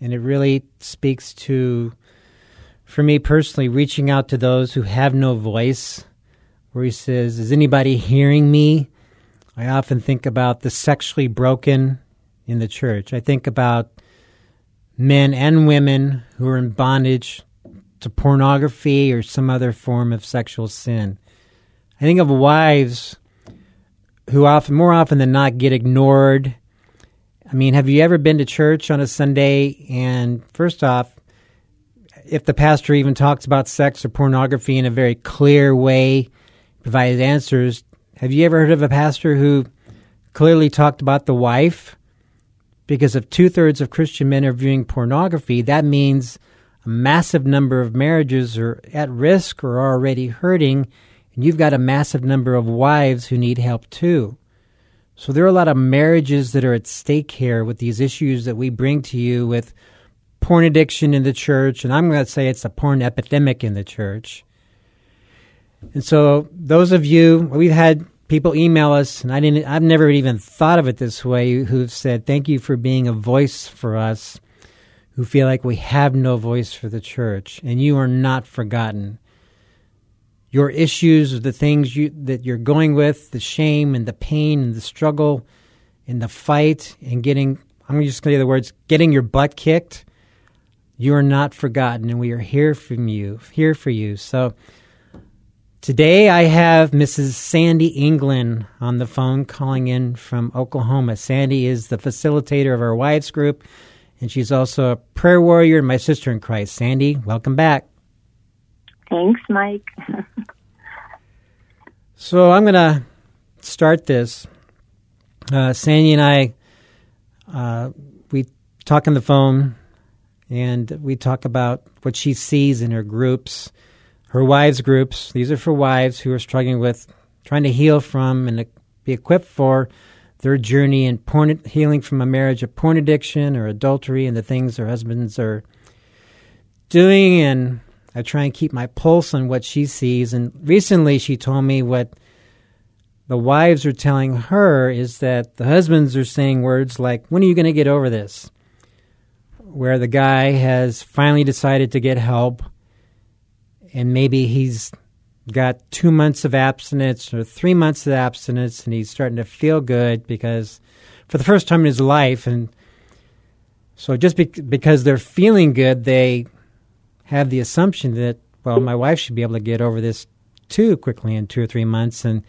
and it really speaks to, for me personally, reaching out to those who have no voice. Where he says, Is anybody hearing me? I often think about the sexually broken in the church. I think about men and women who are in bondage to pornography or some other form of sexual sin. I think of wives who often, more often than not, get ignored. I mean, have you ever been to church on a Sunday and first off, if the pastor even talks about sex or pornography in a very clear way, provided answers, have you ever heard of a pastor who clearly talked about the wife? Because if two thirds of Christian men are viewing pornography, that means a massive number of marriages are at risk or are already hurting, and you've got a massive number of wives who need help too. So there are a lot of marriages that are at stake here with these issues that we bring to you with porn addiction in the church, and I'm going to say it's a porn epidemic in the church. And so those of you we've had people email us and I didn't I've never even thought of it this way who've said thank you for being a voice for us who feel like we have no voice for the church and you are not forgotten. Your issues, the things you that you're going with, the shame and the pain and the struggle and the fight and getting I'm just going to say the words getting your butt kicked. You are not forgotten and we are here from you, here for you. So Today I have Mrs. Sandy England on the phone calling in from Oklahoma. Sandy is the facilitator of our wives group, and she's also a prayer warrior and my sister in Christ. Sandy, welcome back. Thanks, Mike. So I'm going to start this. Uh, Sandy and I, uh, we talk on the phone, and we talk about what she sees in her groups her wives groups. These are for wives who are struggling with trying to heal from and be equipped for their journey in porn healing from a marriage of porn addiction or adultery and the things their husbands are doing and I try and keep my pulse on what she sees. And recently she told me what the wives are telling her is that the husbands are saying words like when are you going to get over this? Where the guy has finally decided to get help and maybe he's got two months of abstinence or three months of abstinence and he's starting to feel good because for the first time in his life and so just be- because they're feeling good they have the assumption that well my wife should be able to get over this too quickly in two or three months and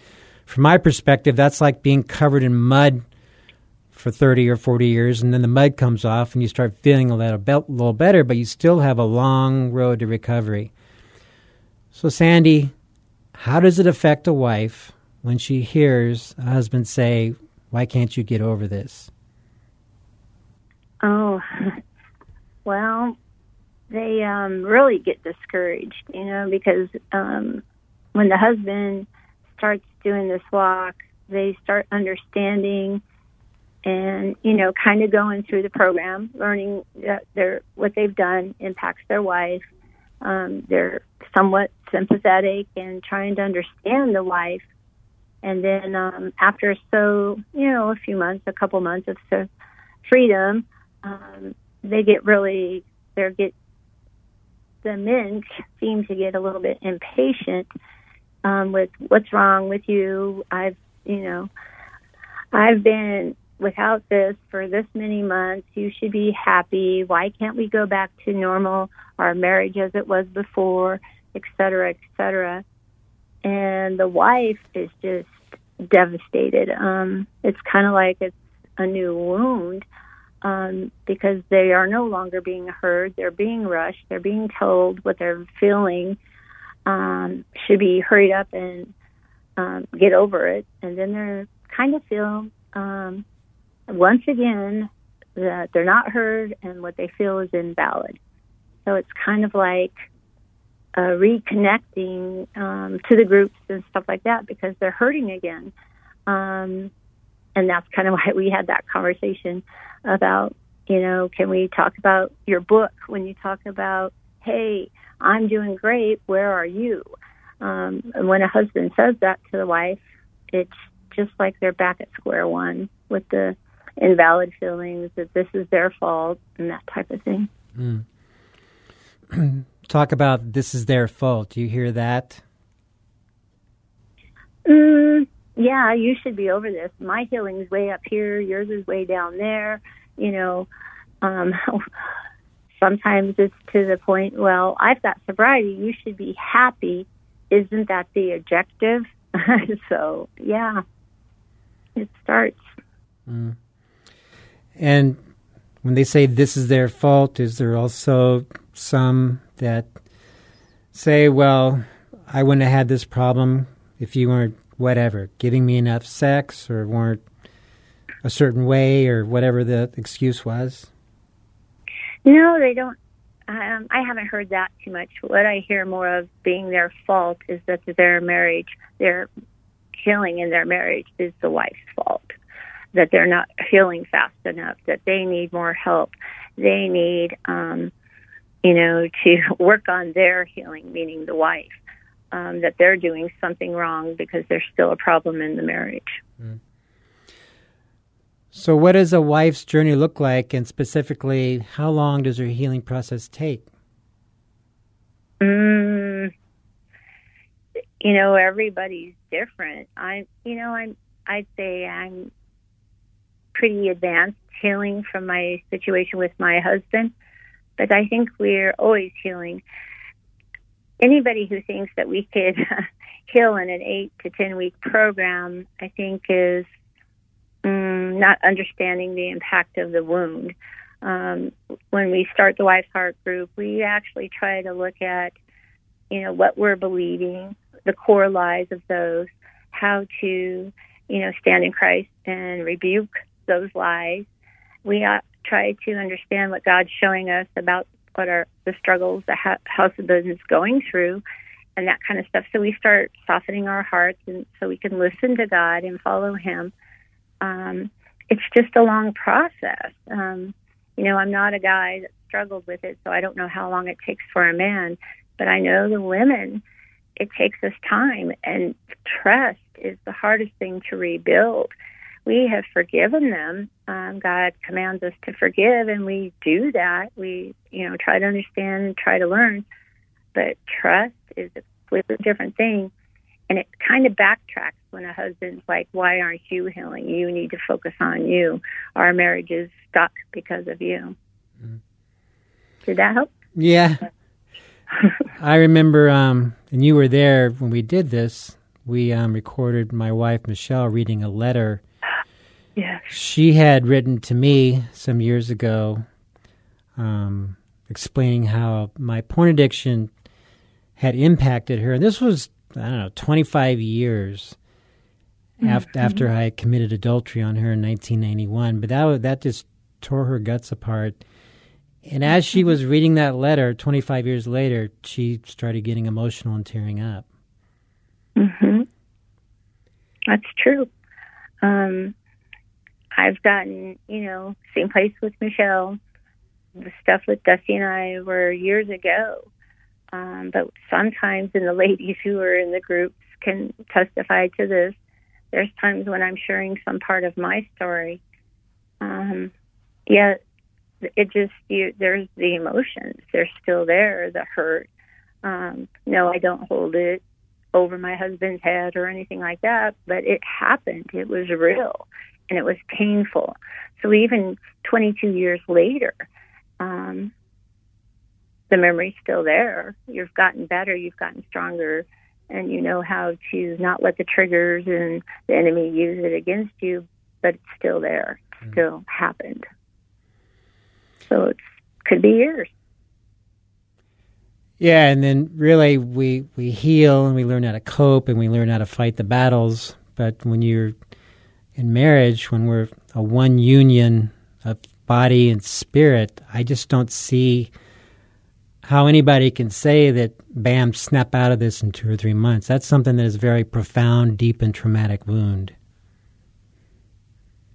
from my perspective that's like being covered in mud for 30 or 40 years and then the mud comes off and you start feeling a little, be- little better but you still have a long road to recovery so, Sandy, how does it affect a wife when she hears a husband say, Why can't you get over this? oh, well, they um, really get discouraged, you know, because um, when the husband starts doing this walk, they start understanding and you know kind of going through the program learning that their what they've done impacts their wife um, they're somewhat sympathetic and trying to understand the wife. And then um, after so, you know, a few months, a couple months of freedom, um, they get really, they get, the men seem to get a little bit impatient um, with what's wrong with you. I've, you know, I've been without this for this many months. You should be happy. Why can't we go back to normal, our marriage as it was before, et cetera, et cetera. And the wife is just devastated. Um, it's kind of like it's a new wound um, because they are no longer being heard. They're being rushed. They're being told what they're feeling um, should be hurried up and um, get over it. And then they're kind of feel um, once again that they're not heard and what they feel is invalid. So it's kind of like uh, reconnecting um, to the groups and stuff like that because they're hurting again. Um, and that's kind of why we had that conversation about, you know, can we talk about your book when you talk about, hey, I'm doing great, where are you? Um, and when a husband says that to the wife, it's just like they're back at square one with the invalid feelings that this is their fault and that type of thing. Talk about this is their fault. Do you hear that? Mm, yeah, you should be over this. My healing's way up here. Yours is way down there. You know, um, sometimes it's to the point. Well, I've got sobriety. You should be happy. Isn't that the objective? so yeah, it starts. And when they say this is their fault, is there also some that say, well, I wouldn't have had this problem if you weren't whatever, giving me enough sex or weren't a certain way or whatever the excuse was? No, they don't. Um, I haven't heard that too much. What I hear more of being their fault is that their marriage, their healing in their marriage, is the wife's fault. That they're not healing fast enough. That they need more help. They need, um, you know, to work on their healing, meaning the wife. Um, that they're doing something wrong because there's still a problem in the marriage. So, what does a wife's journey look like, and specifically, how long does her healing process take? Mm, you know, everybody's different. I, you know, I'm. I'd say I'm pretty advanced healing from my situation with my husband, but I think we're always healing. Anybody who thinks that we could heal in an eight to ten week program, I think, is mm, not understanding the impact of the wound. Um, when we start the Wife's Heart group, we actually try to look at, you know, what we're believing, the core lies of those, how to, you know, stand in Christ and rebuke those lies. We uh, try to understand what God's showing us about what are the struggles the ha- of business going through and that kind of stuff. So we start softening our hearts and so we can listen to God and follow Him. Um, it's just a long process. Um, you know, I'm not a guy that struggled with it, so I don't know how long it takes for a man, but I know the women, it takes us time, and trust is the hardest thing to rebuild. We have forgiven them. Um, God commands us to forgive, and we do that. We, you know, try to understand and try to learn, but trust is a completely different thing. And it kind of backtracks when a husband's like, Why aren't you healing? You need to focus on you. Our marriage is stuck because of you. Did that help? Yeah. I remember, um, and you were there when we did this. We um, recorded my wife, Michelle, reading a letter Yes. she had written to me some years ago um, explaining how my porn addiction had impacted her. And this was, I don't know, 25 years after, after I committed adultery on her in 1991. But that, that just tore her guts apart. And as she was reading that letter 25 years later, she started getting emotional and tearing up. Mm-hmm. That's true. Um, I've gotten, you know, same place with Michelle. The stuff with Dusty and I were years ago. Um, but sometimes, and the ladies who are in the groups can testify to this, there's times when I'm sharing some part of my story. Um, yeah, it just, you, there's the emotions. They're still there, the hurt. Um, no, I don't hold it over my husband's head or anything like that, but it happened. It was real. And it was painful. So even 22 years later, um, the memory's still there. You've gotten better, you've gotten stronger, and you know how to not let the triggers and the enemy use it against you, but it's still there. It still happened. So it could be years. Yeah, and then really we we heal and we learn how to cope and we learn how to fight the battles. But when you're in marriage, when we're a one union of body and spirit, I just don't see how anybody can say that bam snap out of this in two or three months. That's something that is very profound, deep and traumatic wound.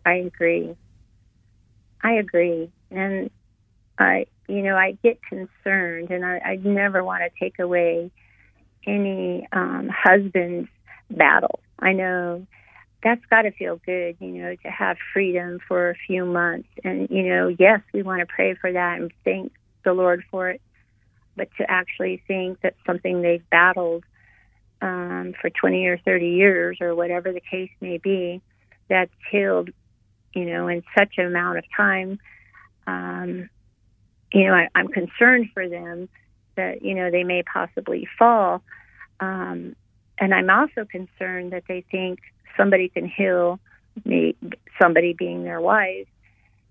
I agree. I agree. And I, you know, I get concerned and I, I never want to take away any um, husband's battle. I know that's got to feel good, you know, to have freedom for a few months. And, you know, yes, we want to pray for that and thank the Lord for it. But to actually think that something they've battled um, for 20 or 30 years or whatever the case may be, that's healed, you know, in such an amount of time, um, you know, I, I'm concerned for them that, you know, they may possibly fall. Um, and I'm also concerned that they think somebody can heal me, somebody being their wife,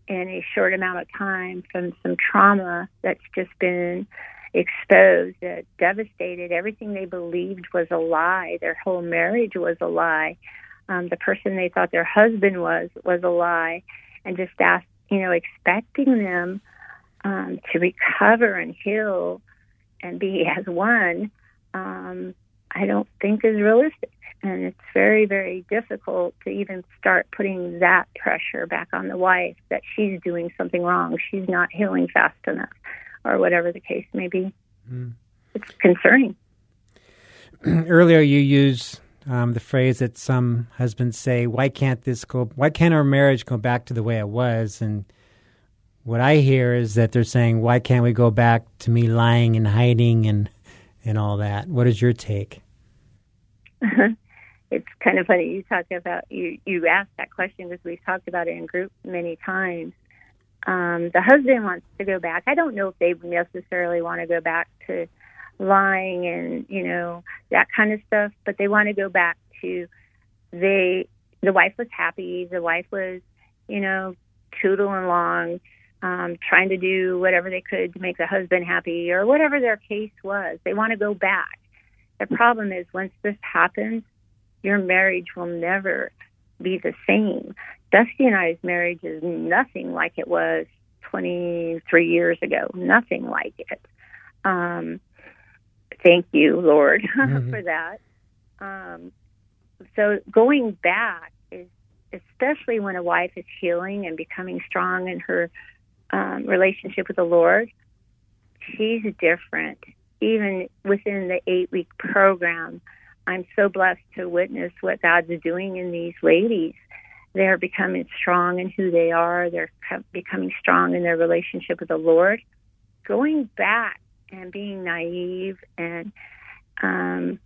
in a short amount of time from some trauma that's just been exposed, devastated everything they believed was a lie. Their whole marriage was a lie. Um, the person they thought their husband was was a lie, and just ask, you know, expecting them um, to recover and heal and be as one. Um, I don't think is realistic. And it's very, very difficult to even start putting that pressure back on the wife that she's doing something wrong, she's not healing fast enough, or whatever the case may be. Mm. It's concerning. Earlier, you used um, the phrase that some husbands say, "Why can't this go? Why can't our marriage go back to the way it was?" And what I hear is that they're saying, "Why can't we go back to me lying and hiding and and all that?" What is your take? it's kind of funny you talk about you you asked that question because we've talked about it in group many times. Um, the husband wants to go back. I don't know if they necessarily want to go back to lying and you know that kind of stuff, but they want to go back to they. The wife was happy. The wife was you know tootling along, um, trying to do whatever they could to make the husband happy or whatever their case was. They want to go back. The problem is once this happens, your marriage will never be the same. Dusty and I's marriage is nothing like it was 23 years ago. Nothing like it. Um, thank you, Lord, Mhm. for that. Um, so going back is, especially when a wife is healing and becoming strong in her um, relationship with the Lord, she's different. Even within the eight week program, I'm so blessed to witness what God's doing in these ladies. They're becoming strong in who they are. They're becoming strong in their relationship with the Lord. Going back and being naive and um,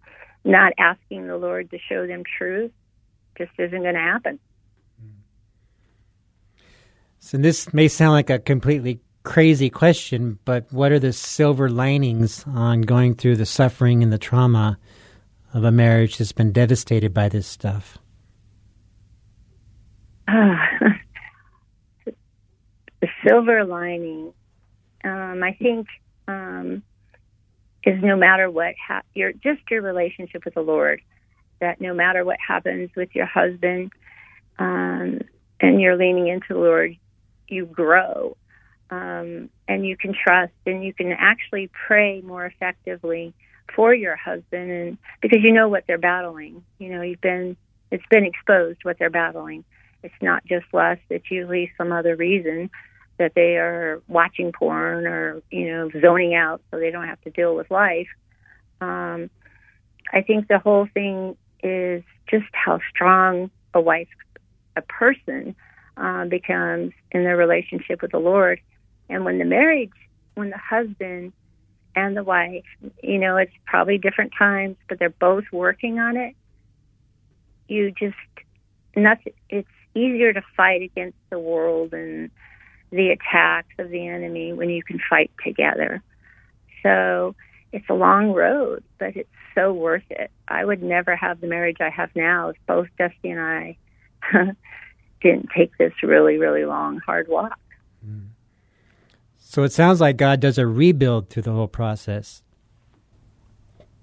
not asking the Lord to show them truth just isn't going to happen. So this may sound like a completely crazy question, but what are the silver linings on going through the suffering and the trauma of a marriage that's been devastated by this stuff? the silver lining, um, I think, um, is no matter what ha- your just your relationship with the Lord. That no matter what happens with your husband, um, and you're leaning into the Lord, you grow, um, and you can trust, and you can actually pray more effectively for your husband, and because you know what they're battling. You know, you've been it's been exposed what they're battling. It's not just lust; it's usually some other reason that they are watching porn or you know zoning out, so they don't have to deal with life. Um, I think the whole thing is just how strong a wife, a person, uh, becomes in their relationship with the Lord, and when the marriage, when the husband and the wife, you know, it's probably different times, but they're both working on it. You just nothing. It's easier to fight against the world and the attacks of the enemy when you can fight together. So it's a long road, but it's so worth it. I would never have the marriage I have now if both Dusty and I didn't take this really, really long, hard walk. So it sounds like God does a rebuild through the whole process.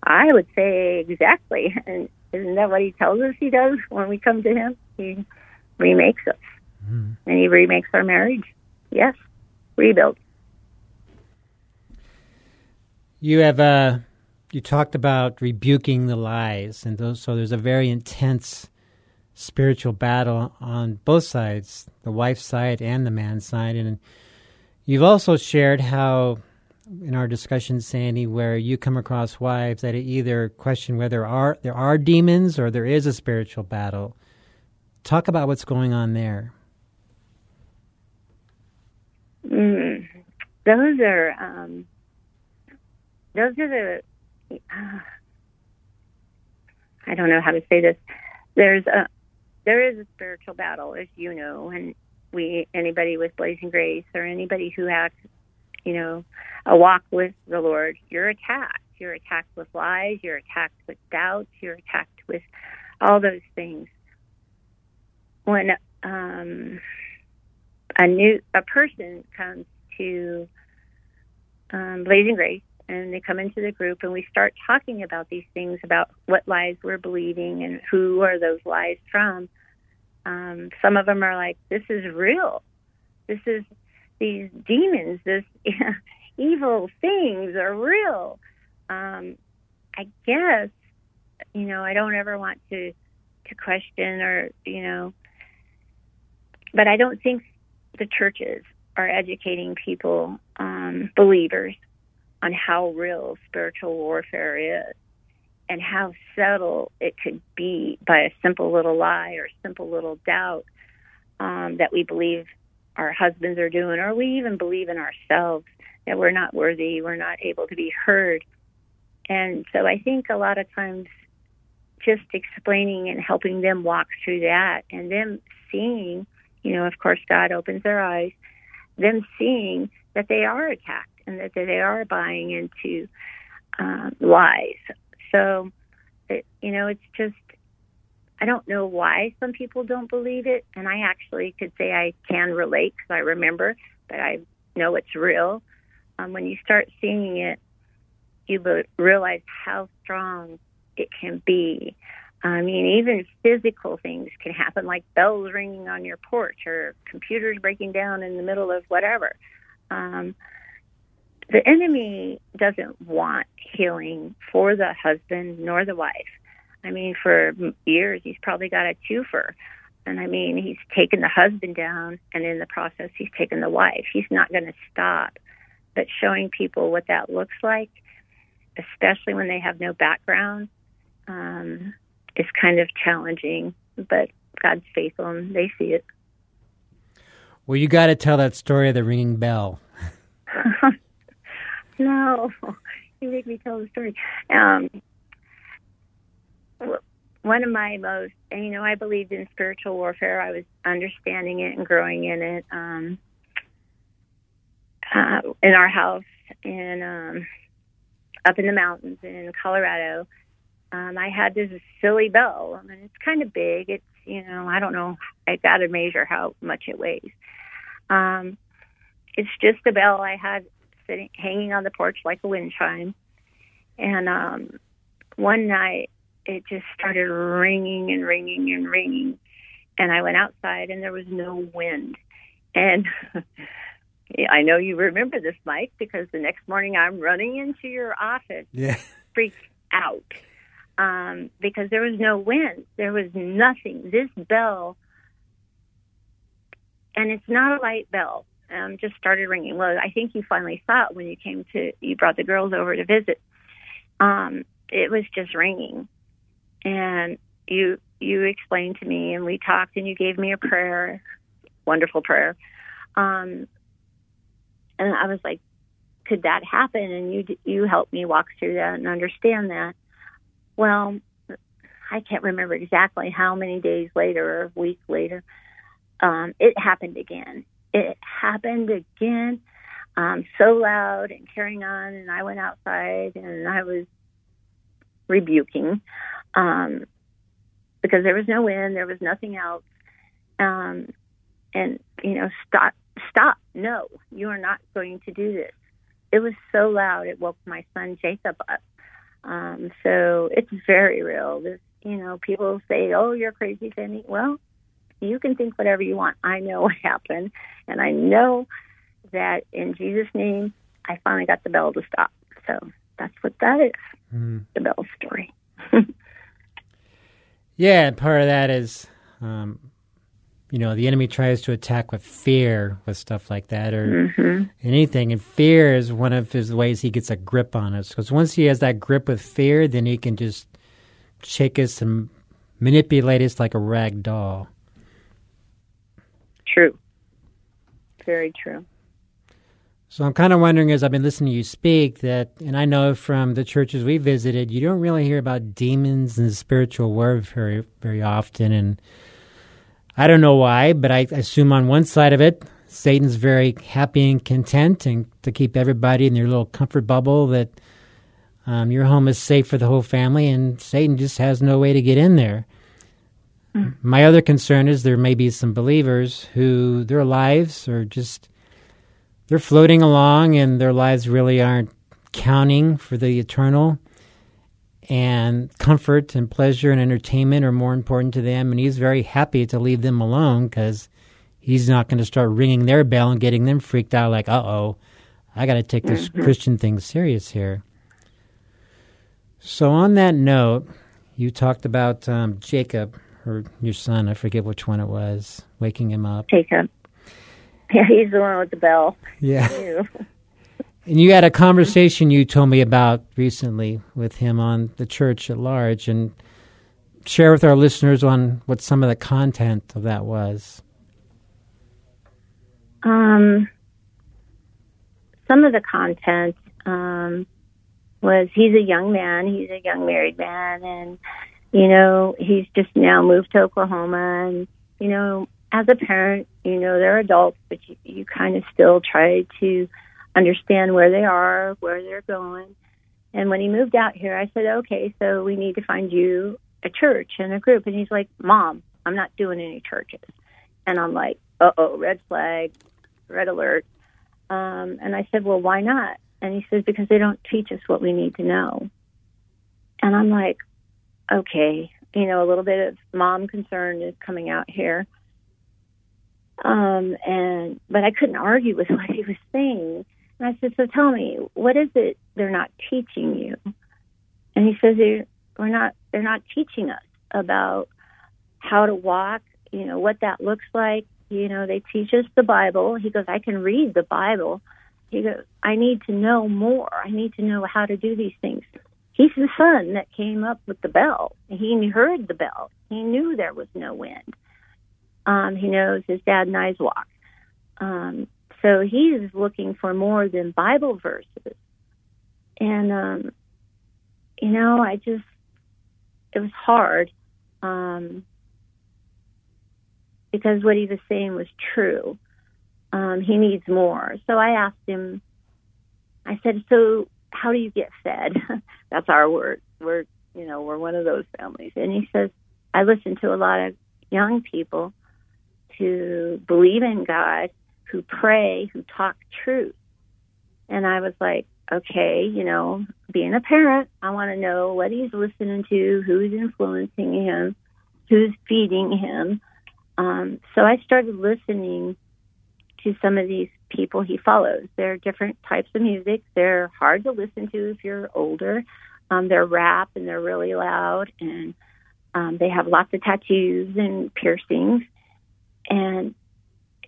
I would say exactly. And isn't that what he tells us he does when we come to him? He remakes us. And he remakes our marriage. Yes. Rebuild. You have uh, you talked about rebuking the lies, and those, so there's a very intense spiritual battle on both sides, the wife's side and the man's side, and you've also shared how in our discussion, Sandy, where you come across wives that either question whether are there are demons or there is a spiritual battle. Talk about what's going on there. Mm, those are um, those are the. Uh, I don't know how to say this. There's a there is a spiritual battle, as you know, and we anybody with Blazing Grace or anybody who has, you know, a walk with the Lord, you're attacked. You're attacked with lies. You're attacked with doubts. You're attacked with all those things. When um, a new a person comes to um, Blazing Grace and they come into the group and we start talking about these things about what lies we're believing and who are those lies from. Um, some of them are like, "This is real. This is these demons. This evil things are real." Um, I guess you know I don't ever want to to question or you know, but I don't think the churches are educating people, um, believers, on how real spiritual warfare is and how subtle it could be by a simple little lie or simple little doubt um, that we believe our husbands are doing, or we even believe in ourselves that we're not worthy, we're not able to be heard. And so I think a lot of times just explaining and helping them walk through that and them seeing, you know, of course, God opens their eyes, them seeing that they are attacked and that they are buying into um, lies. So, it, you know, it's just, I don't know why some people don't believe it. And I actually could say I can relate because I remember that I know it's real. Um, when you start seeing it, you be- realize how strong it can be. I mean, even physical things can happen, like bells ringing on your porch or computers breaking down in the middle of whatever. Um, the enemy doesn't want healing for the husband nor the wife. I mean, for years, he's probably got a twofer. And I mean, he's taken the husband down, and in the process, he's taken the wife. He's not going to stop. But showing people what that looks like, especially when they have no background, um, is kind of challenging. But God's faithful, and they see it. Well, you got to tell that story of the ringing bell. no, you make me tell the story. Um, one of my most, you know, I believed in spiritual warfare. I was understanding it and growing in it. Um, uh, in our house in um, up in the mountains in Colorado, um, I had this silly bell. I mean, it's kind of big. It's you know, I don't know. I got to measure how much it weighs. Um, it's just a bell I had sitting hanging on the porch like a wind chime. And um, one night it just started ringing and ringing and ringing. And I went outside and there was no wind. And I know you remember this, Mike, because the next morning I'm running into your office, Yeah. freaked out um, because there was no wind. There was nothing. This bell, and it's not a light bell, um, just started ringing. Well, I think you finally saw it when you came to, you brought the girls over to visit. Um, it was just ringing. And you, you explained to me and we talked and you gave me a prayer, wonderful prayer. Um, and I was like, could that happen? And you, you helped me walk through that and understand that. Well, I can't remember exactly how many days later or a week later. um, it happened again. It happened again, um, so loud and carrying on. And I went outside and I was rebuking um, because there was no wind, there was nothing else. Um, and you know, stop, stop! No, you are not going to do this. It was so loud; it woke my son Jacob up. Um, so it's very real. This, you know, people say, "Oh, you're crazy, Cindy." Well, you can think whatever you want. I know what happened, and I know that in Jesus' name, I finally got the bell to stop. So that's what that is. Mm. The bell story. Yeah, part of that is, um, you know, the enemy tries to attack with fear, with stuff like that, or hmm anything. And fear is one of his ways he gets a grip on us. Because once he has that grip with fear, then he can just shake us and manipulate us like a rag doll. True. Very true. So I'm kind of wondering, as I've been listening to you speak, that, and I know from the churches we visited, you don't really hear about demons and the spiritual very, very often. And I don't know why, but I assume on one side of it, Satan's very happy and content, and to keep everybody in their little comfort bubble that um, your home is safe for the whole family, and Satan just has no way to get in there. My other concern is there may be some believers who their lives are just they're floating along and their lives really aren't counting for the eternal. And comfort and pleasure and entertainment are more important to them. And he's very happy to leave them alone because he's not going to start ringing their bell and getting them freaked out like uh-oh i got to take this christian thing serious here. So on that note you talked about um, jacob or your son i forget which one it was waking him up Jacob. Yeah, he's the one with the bell. yeah And you had a conversation you told me about recently with him on the church at large, and share with our listeners on what some of the content of that was. Um, some of the content um, was he's a young man. He's a young married man, and you know he's just now moved to Oklahoma. And you know, as a parent, you know they're adults, but you, you kind of still try to understand where they are, where they're going. And when he moved out here, I said, "Okay, so we need to find you a church and a group." And he's like, "Mom, I'm not doing any churches." And I'm like, "Uh oh, red flag, red alert." Um, and I said, "Well, why not?" And he says, "Because they don't teach us what we need to know." And I'm like, "Okay, you know, a little bit of mom concern is coming out here." Um, and but I couldn't argue with what he was saying. And I said, "So tell me, what is it they're not teaching you?" And he says, "They're we're not. They're not teaching us about how to walk. You know what that looks like. You know, they teach us the Bible." He goes, "I can read the Bible." He goes, "I need to know more. I need to know how to do these things." He's the son that came up with the bell. He heard the bell. He knew there was no wind. Um, he knows his dad and I's walk. Um, so he's looking for more than Bible verses. And, um, you know, I just, it was hard um, because what he was saying was true. Um, he needs more. So I asked him, I said, so how do you get fed? That's our word. We're, you know, we're one of those families. And he says, I listen to a lot of young people who believe in God, who pray, who talk truth. And I was like, okay, you know, being a parent, I want to know what he's listening to, who's influencing him, who's feeding him. Um, so I started listening to some of these people he follows. They're different types of music. They're hard to listen to if you're older. Um, they're rap and they're really loud, and um, they have lots of tattoos and piercings. And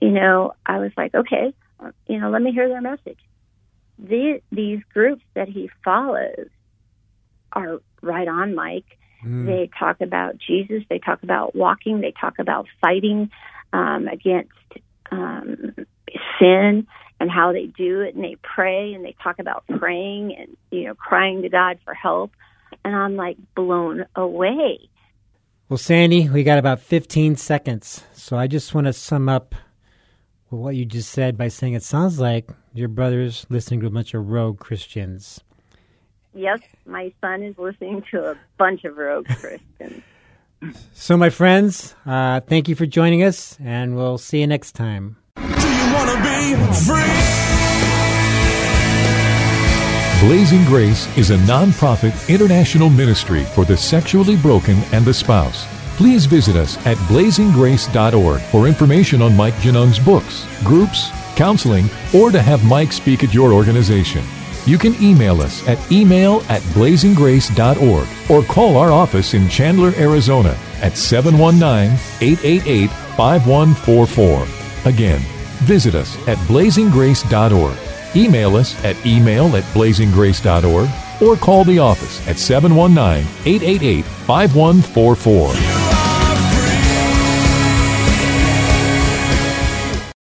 you know, I was like, okay, you know, let me hear their message. The, these groups that he follows are right on, Mike. They talk about Jesus. They talk about walking. They talk about fighting um, against um, sin and how they do it. And they pray and they talk about praying and you know crying to God for help. And I'm like blown away. Well, Sandy, we got about 15 seconds. So I just want to sum up what you just said by saying it sounds like your brother's listening to a bunch of rogue Christians. Yes, my son is listening to a bunch of rogue Christians. So, my friends, uh, thank you for joining us, and we'll see you next time. Do you wanna be free? Blazing Grace is a non-profit international ministry for the sexually broken and the spouse. Please visit us at blazinggrace.org for information on Mike Genung's books, groups, counseling, or to have Mike speak at your organization. You can email us at email at blazinggrace.org or call our office in Chandler, Arizona at 719-888-5144. Again, visit us at blazinggrace.org. Email us at email at blazinggrace.org or call the office at 719 888 5144.